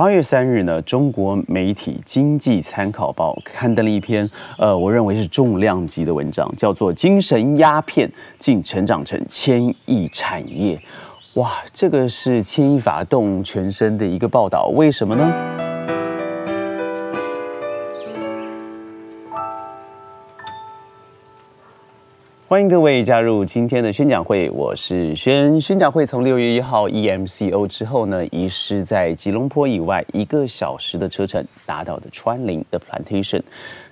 八月三日呢，中国媒体《经济参考报》刊登了一篇，呃，我认为是重量级的文章，叫做《精神鸦片竟成长成千亿产业》。哇，这个是千亿发动全身的一个报道，为什么呢？欢迎各位加入今天的宣讲会，我是宣。宣讲会从六月一号 EMCO 之后呢，遗失在吉隆坡以外一个小时的车程达到的川林的 Plantation，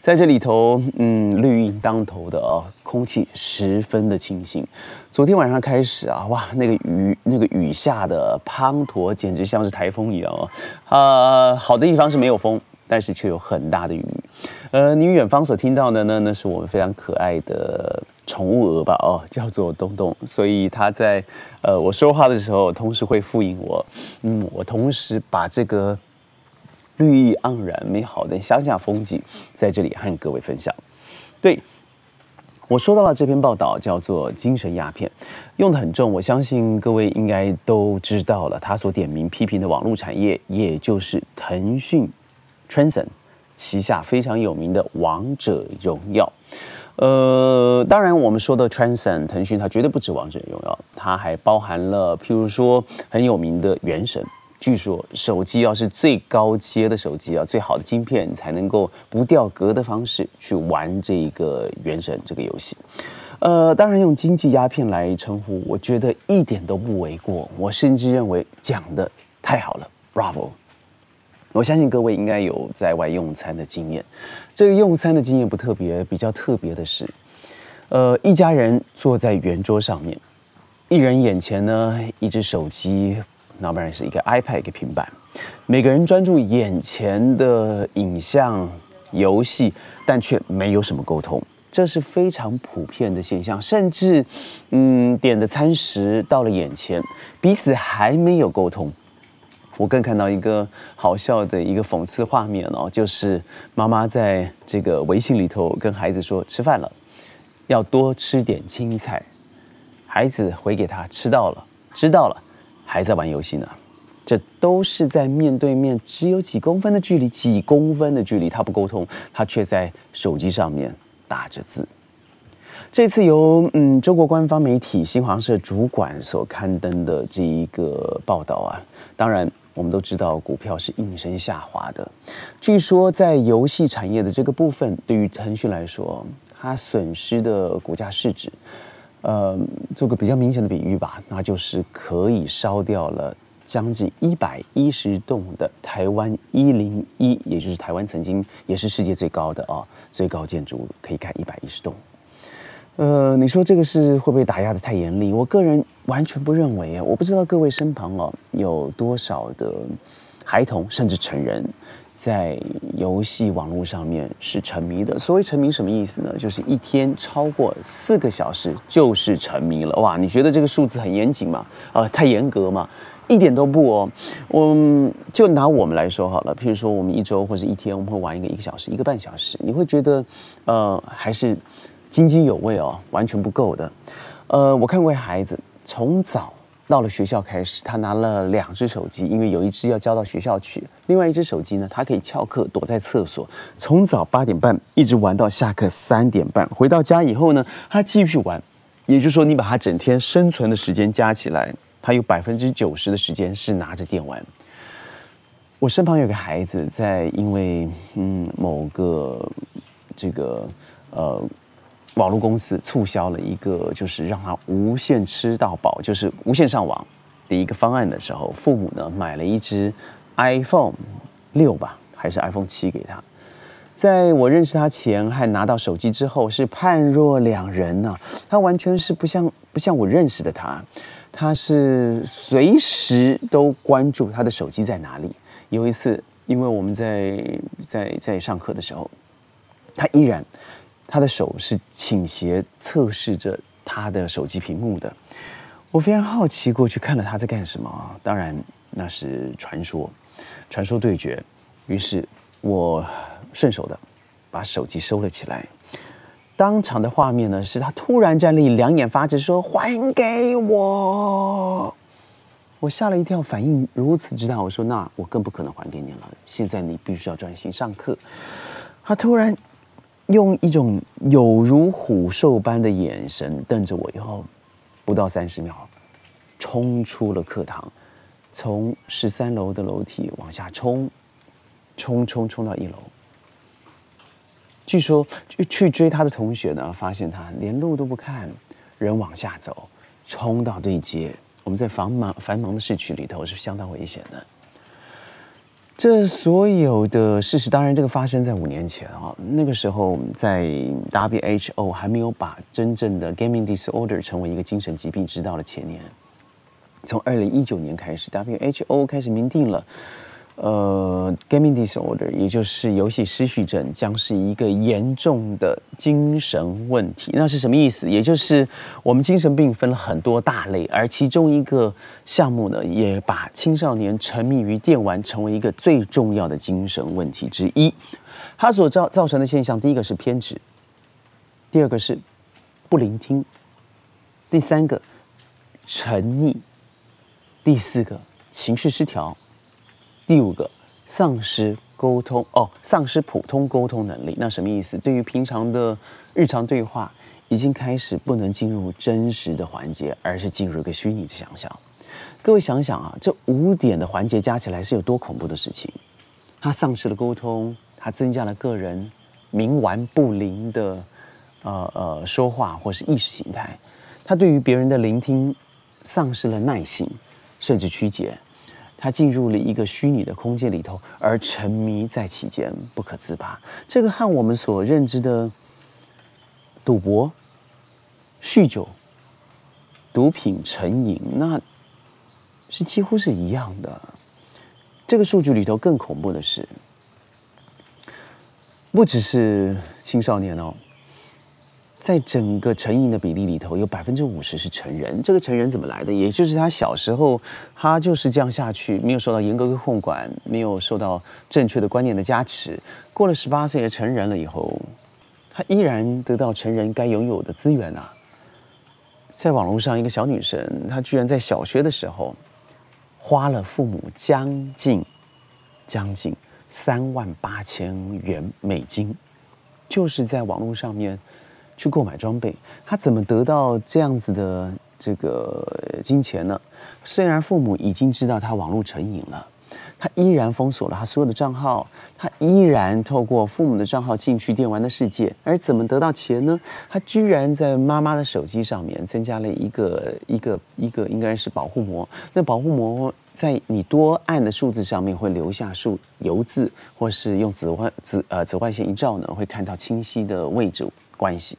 在这里头，嗯，绿荫当头的哦，空气十分的清新。昨天晚上开始啊，哇，那个雨，那个雨下的滂沱，简直像是台风一样哦。啊，好的地方是没有风，但是却有很大的雨。呃，你远方所听到的呢，那是我们非常可爱的。宠物鹅吧，哦，叫做东东，所以它在呃我说话的时候，同时会复印我，嗯，我同时把这个绿意盎然、美好的乡下风景在这里和各位分享。对，我说到了这篇报道叫做“精神鸦片”，用的很重，我相信各位应该都知道了。他所点名批评的网络产业，也就是腾讯 Transcend 旗下非常有名的《王者荣耀》。呃，当然，我们说的 Transcend 腾讯，它绝对不止王者荣耀，它还包含了，譬如说很有名的原神。据说手机要是最高阶的手机啊，最好的晶片才能够不掉格的方式去玩这一个原神这个游戏。呃，当然用经济鸦片来称呼，我觉得一点都不为过。我甚至认为讲的太好了，Bravo。我相信各位应该有在外用餐的经验。这个用餐的经验不特别，比较特别的是，呃，一家人坐在圆桌上面，一人眼前呢一只手机，那不然是一个 iPad 一个平板，每个人专注眼前的影像游戏，但却没有什么沟通，这是非常普遍的现象。甚至，嗯，点的餐食到了眼前，彼此还没有沟通。我更看到一个好笑的一个讽刺画面哦，就是妈妈在这个微信里头跟孩子说吃饭了，要多吃点青菜。孩子回给他吃到了，知道了，还在玩游戏呢。这都是在面对面只有几公分的距离，几公分的距离，他不沟通，他却在手机上面打着字。这次由嗯中国官方媒体新华社主管所刊登的这一个报道啊，当然。我们都知道股票是应声下滑的。据说在游戏产业的这个部分，对于腾讯来说，它损失的股价市值，呃，做个比较明显的比喻吧，那就是可以烧掉了将近一百一十栋的台湾一零一，也就是台湾曾经也是世界最高的啊最高建筑物，可以盖一百一十栋。呃，你说这个是会不会打压的太严厉？我个人完全不认为啊！我不知道各位身旁哦有多少的孩童甚至成人，在游戏网络上面是沉迷的。所谓沉迷什么意思呢？就是一天超过四个小时就是沉迷了。哇，你觉得这个数字很严谨吗？啊，太严格吗？一点都不哦。我就拿我们来说好了，譬如说我们一周或者一天，我们会玩一个一个小时、一个半小时，你会觉得呃还是。津津有味哦，完全不够的。呃，我看过孩子从早到了学校开始，他拿了两只手机，因为有一只要交到学校去，另外一只手机呢，他可以翘课躲在厕所，从早八点半一直玩到下课三点半。回到家以后呢，他继续玩。也就是说，你把他整天生存的时间加起来，他有百分之九十的时间是拿着电玩。我身旁有个孩子在因为嗯某个这个呃。网络公司促销了一个，就是让他无限吃到饱，就是无限上网的一个方案的时候，父母呢买了一只 iPhone 六吧，还是 iPhone 七给他。在我认识他前还拿到手机之后，是判若两人呢。他完全是不像不像我认识的他，他是随时都关注他的手机在哪里。有一次，因为我们在在在上课的时候，他依然。他的手是倾斜测试着他的手机屏幕的，我非常好奇过去看了他在干什么啊。当然那是传说，传说对决。于是我顺手的把手机收了起来。当场的画面呢，是他突然站立，两眼发直，说：“还给我！”我吓了一跳，反应如此之大。我说：“那我更不可能还给你了。现在你必须要专心上课。”他突然用一种有如虎兽般的眼神瞪着我，以后不到三十秒，冲出了课堂，从十三楼的楼梯往下冲，冲冲冲到一楼。据说去去追他的同学呢，发现他连路都不看，人往下走，冲到对街。我们在繁忙繁忙的市区里头是相当危险的。这所有的事实，当然这个发生在五年前啊，那个时候在 WHO 还没有把真正的 Gaming Disorder 成为一个精神疾病，直到了前年，从二零一九年开始，WHO 开始明定了。呃，gaming disorder，也就是游戏失序症，将是一个严重的精神问题。那是什么意思？也就是我们精神病分了很多大类，而其中一个项目呢，也把青少年沉迷于电玩成为一个最重要的精神问题之一。它所造造成的现象，第一个是偏执，第二个是不聆听，第三个沉溺，第四个情绪失调。第五个，丧失沟通哦，丧失普通沟通能力。那什么意思？对于平常的日常对话，已经开始不能进入真实的环节，而是进入一个虚拟的想象。各位想想啊，这五点的环节加起来是有多恐怖的事情？他丧失了沟通，他增加了个人冥顽不灵的呃呃说话或是意识形态，他对于别人的聆听丧失了耐心，甚至曲解。他进入了一个虚拟的空间里头，而沉迷在其间不可自拔。这个和我们所认知的赌博、酗酒、毒品成瘾，那是几乎是一样的。这个数据里头更恐怖的是，不只是青少年哦。在整个成瘾的比例里头，有百分之五十是成人。这个成人怎么来的？也就是他小时候，他就是这样下去，没有受到严格的控管，没有受到正确的观念的加持。过了十八岁的成人了以后，他依然得到成人该拥有的资源啊。在网络上，一个小女生，她居然在小学的时候，花了父母将近将近三万八千元美金，就是在网络上面。去购买装备，他怎么得到这样子的这个金钱呢？虽然父母已经知道他网络成瘾了，他依然封锁了他所有的账号，他依然透过父母的账号进去电玩的世界。而怎么得到钱呢？他居然在妈妈的手机上面增加了一个一个一个应该是保护膜。那保护膜在你多按的数字上面会留下数油渍，或是用紫外紫呃紫外线一照呢，会看到清晰的位置。关系，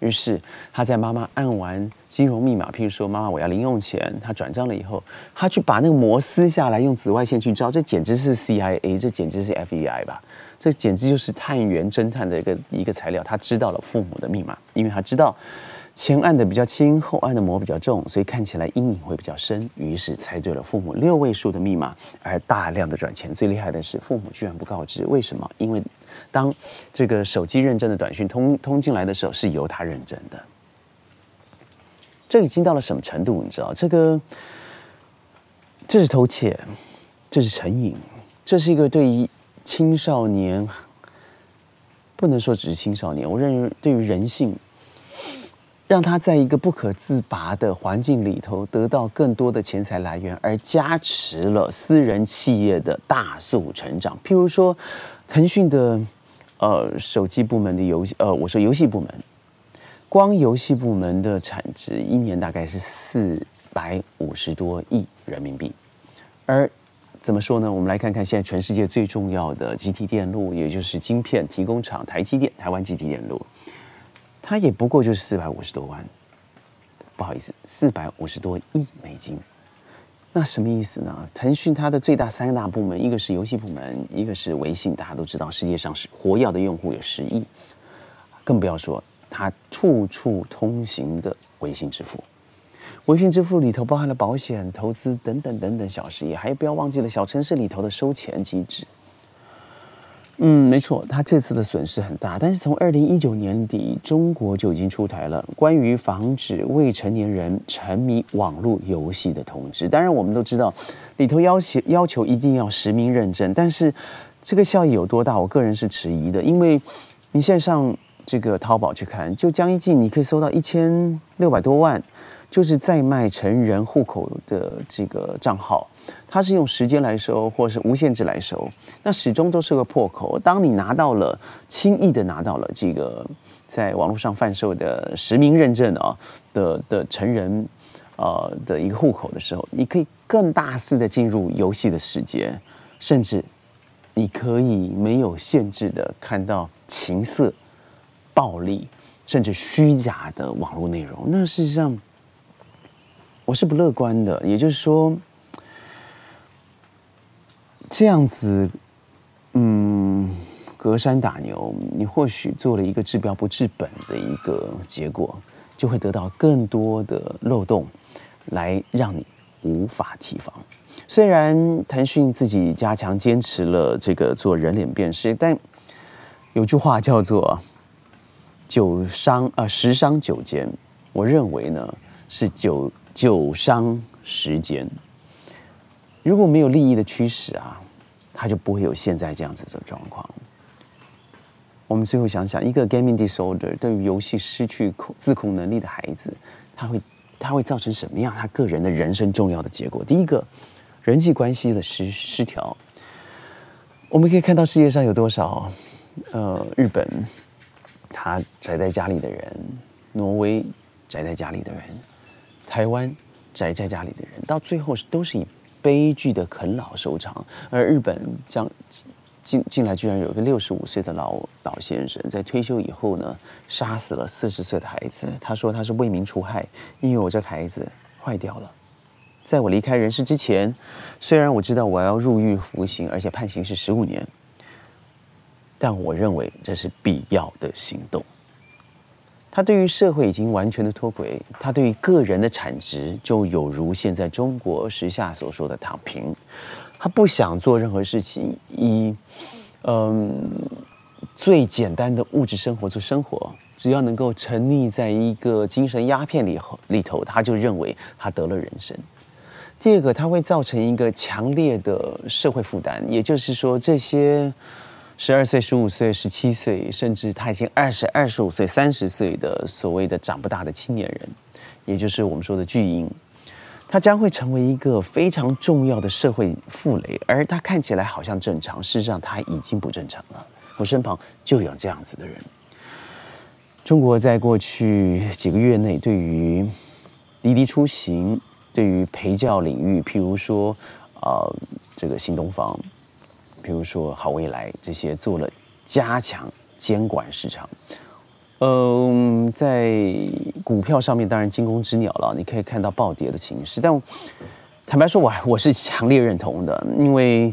于是他在妈妈按完金融密码，譬如说妈妈我要零用钱，他转账了以后，他去把那个膜撕下来，用紫外线去照，这简直是 CIA，这简直是 FBI 吧？这简直就是探员侦探的一个一个材料。他知道了父母的密码，因为他知道。前按的比较轻，后按的膜比较重，所以看起来阴影会比较深。于是猜对了父母六位数的密码，而大量的转钱。最厉害的是，父母居然不告知，为什么？因为当这个手机认证的短讯通通进来的时候，是由他认证的。这已经到了什么程度？你知道，这个这是偷窃，这是成瘾，这是一个对于青少年，不能说只是青少年，我认为对于人性。让他在一个不可自拔的环境里头得到更多的钱财来源，而加持了私人企业的大速成长。譬如说，腾讯的呃手机部门的游戏，呃，我说游戏部门，光游戏部门的产值一年大概是四百五十多亿人民币。而怎么说呢？我们来看看现在全世界最重要的集体电路，也就是晶片提供厂台积电，台湾集体电路。它也不过就是四百五十多万，不好意思，四百五十多亿美金。那什么意思呢？腾讯它的最大三大部门，一个是游戏部门，一个是微信。大家都知道，世界上是活跃的用户有十亿，更不要说它处处通行的微信支付。微信支付里头包含了保险、投资等等等等小事业，还有不要忘记了小城市里头的收钱机制。嗯，没错，他这次的损失很大。但是从二零一九年底，中国就已经出台了关于防止未成年人沉迷网络游戏的通知。当然，我们都知道里头要求要求一定要实名认证，但是这个效益有多大？我个人是迟疑的，因为你现在上这个淘宝去看，就江一静，你可以搜到一千六百多万，就是在卖成人户口的这个账号。它是用时间来收，或是无限制来收，那始终都是个破口。当你拿到了轻易的拿到了这个在网络上贩售的实名认证啊的的成人呃的一个户口的时候，你可以更大肆的进入游戏的世界，甚至你可以没有限制的看到情色、暴力，甚至虚假的网络内容。那事实上我是不乐观的，也就是说。这样子，嗯，隔山打牛，你或许做了一个治标不治本的一个结果，就会得到更多的漏洞，来让你无法提防。虽然腾讯自己加强坚持了这个做人脸辨识，但有句话叫做“九伤啊十伤九奸”，我认为呢是九九伤十奸。如果没有利益的驱使啊，他就不会有现在这样子的状况。我们最后想想，一个 gaming disorder 对于游戏失去控自控能力的孩子，他会他会造成什么样他个人的人生重要的结果？第一个，人际关系的失失调。我们可以看到世界上有多少，呃，日本他宅在家里的人，挪威宅在家里的人，台湾宅在家里的人，到最后都是以。悲剧的啃老收场，而日本将近近来居然有一个六十五岁的老老先生，在退休以后呢，杀死了四十岁的孩子。他说他是为民除害，因为我这孩子坏掉了。在我离开人世之前，虽然我知道我要入狱服刑，而且判刑是十五年，但我认为这是必要的行动。他对于社会已经完全的脱轨，他对于个人的产值就有如现在中国时下所说的躺平，他不想做任何事情，以嗯最简单的物质生活做生活，只要能够沉溺在一个精神鸦片里里头，他就认为他得了人生。第二个，他会造成一个强烈的社会负担，也就是说这些。十二岁、十五岁、十七岁，甚至他已经二十二、十五岁、三十岁的所谓的长不大的青年人，也就是我们说的巨婴，他将会成为一个非常重要的社会负累，而他看起来好像正常，事实上他已经不正常了。我身旁就有这样子的人。中国在过去几个月内，对于滴滴出行、对于陪教领域，譬如说，呃，这个新东方。比如说好未来这些做了加强监管市场，嗯，在股票上面当然惊弓之鸟了，你可以看到暴跌的情势。但坦白说，我我是强烈认同的，因为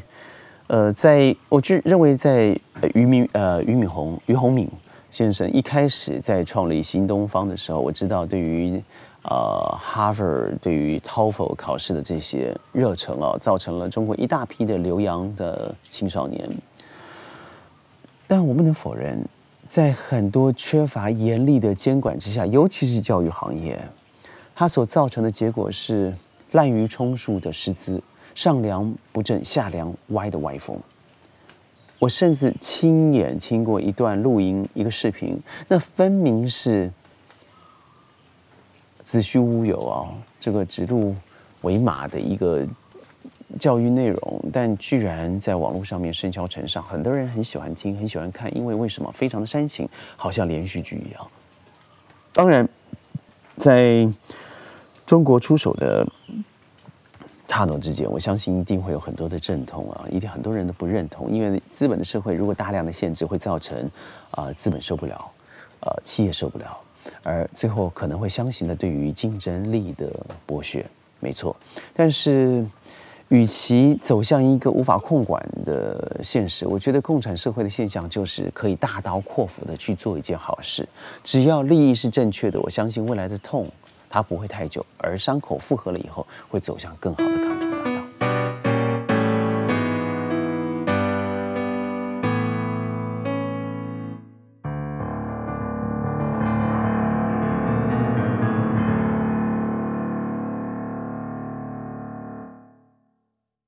呃，在我就认为在俞敏呃俞敏洪俞洪敏先生一开始在创立新东方的时候，我知道对于。呃，哈佛对于 TOEFL 考试的这些热忱啊，造成了中国一大批的留洋的青少年。但我不能否认，在很多缺乏严厉的监管之下，尤其是教育行业，它所造成的结果是滥竽充数的师资，上梁不正下梁歪的歪风。我甚至亲眼听过一段录音，一个视频，那分明是。子虚乌有啊，这个指鹿为马的一个教育内容，但居然在网络上面声销尘上，很多人很喜欢听，很喜欢看，因为为什么？非常的煽情，好像连续剧一样。当然，在中国出手的刹那之间，我相信一定会有很多的阵痛啊，一定很多人都不认同，因为资本的社会如果大量的限制，会造成啊资本受不了，呃企业受不了。而最后可能会相形的对于竞争力的剥削，没错。但是，与其走向一个无法控管的现实，我觉得共产社会的现象就是可以大刀阔斧的去做一件好事。只要利益是正确的，我相信未来的痛它不会太久，而伤口复合了以后会走向更好的。